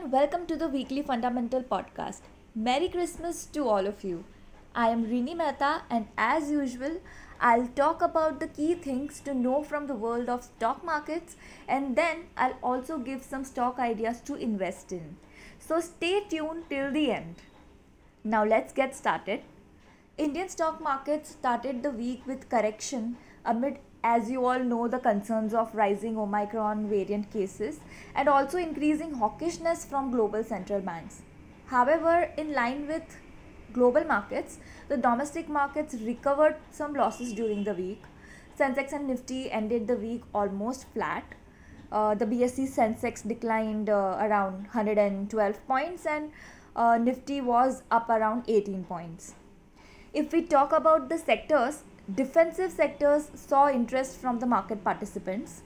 and welcome to the weekly fundamental podcast. Merry Christmas to all of you. I am Rini Mehta, and as usual, I'll talk about the key things to know from the world of stock markets, and then I'll also give some stock ideas to invest in. So stay tuned till the end. Now let's get started. Indian stock markets started the week with correction amid as you all know the concerns of rising omicron variant cases and also increasing hawkishness from global central banks. However in line with global markets the domestic markets recovered some losses during the week. Sensex and nifty ended the week almost flat. Uh, the bse sensex declined uh, around 112 points and uh, nifty was up around 18 points. If we talk about the sectors defensive sectors saw interest from the market participants,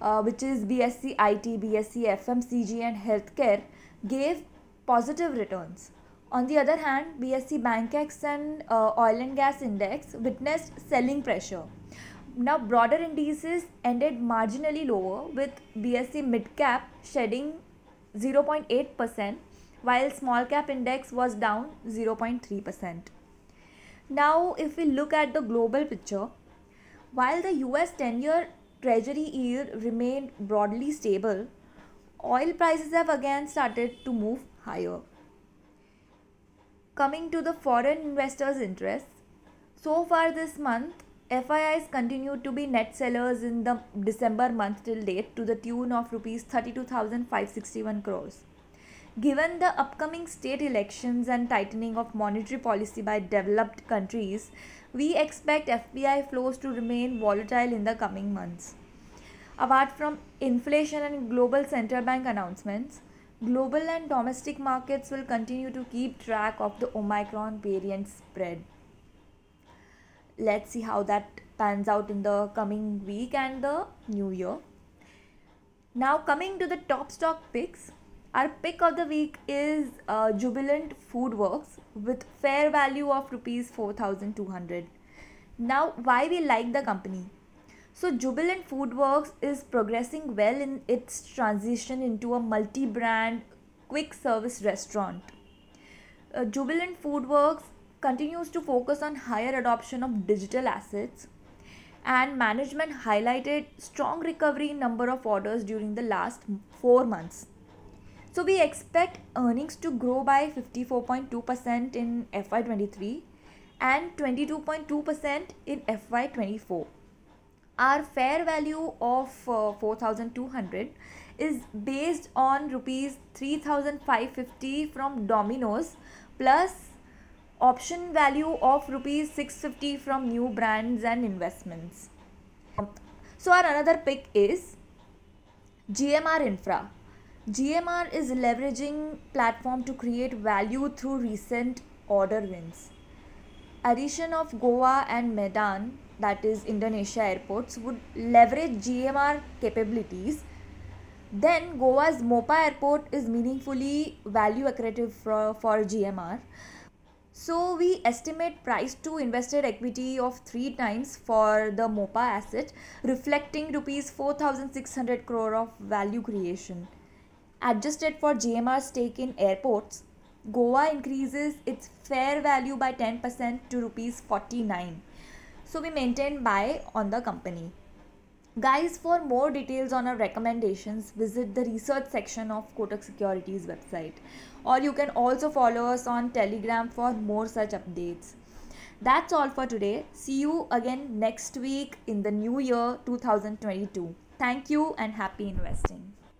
uh, which is BSE IT, BSE FMCG, and healthcare, gave positive returns. On the other hand, BSE Bankex and uh, Oil and Gas Index witnessed selling pressure. Now, broader indices ended marginally lower, with BSE Midcap shedding 0.8%, while Small Cap Index was down 0.3%. Now, if we look at the global picture, while the US 10 year treasury yield remained broadly stable, oil prices have again started to move higher. Coming to the foreign investors' interests, so far this month, FIIs continue to be net sellers in the December month till date to the tune of rupees 32,561 crores. Given the upcoming state elections and tightening of monetary policy by developed countries, we expect FPI flows to remain volatile in the coming months. Apart from inflation and global central bank announcements, global and domestic markets will continue to keep track of the Omicron variant spread. Let's see how that pans out in the coming week and the new year. Now, coming to the top stock picks, our pick of the week is uh, Jubilant Foodworks with fair value of rupees 4200. Now, why we like the company? So, Jubilant Foodworks is progressing well in its transition into a multi brand quick service restaurant. Uh, Jubilant Foodworks continues to focus on higher adoption of digital assets and management highlighted strong recovery in number of orders during the last 4 months so we expect earnings to grow by 54.2% in FY23 and 22.2% in FY24. Our fair value of uh, 4200 is based on rupees 3550 from Domino's plus option value of rupees 650 from new brands and investments. So our another pick is GMR Infra GMR is leveraging platform to create value through recent order wins. Addition of Goa and Medan, that is Indonesia airports, would leverage GMR capabilities. Then Goa's Mopa airport is meaningfully value accretive for, for GMR. So we estimate price to invested equity of 3 times for the Mopa asset, reflecting rupees 4600 crore of value creation Adjusted for GMR stake in airports, Goa increases its fair value by 10% to rupees 49. So we maintain buy on the company. Guys, for more details on our recommendations, visit the research section of Kotak Securities website. Or you can also follow us on Telegram for more such updates. That's all for today. See you again next week in the new year 2022. Thank you and happy investing.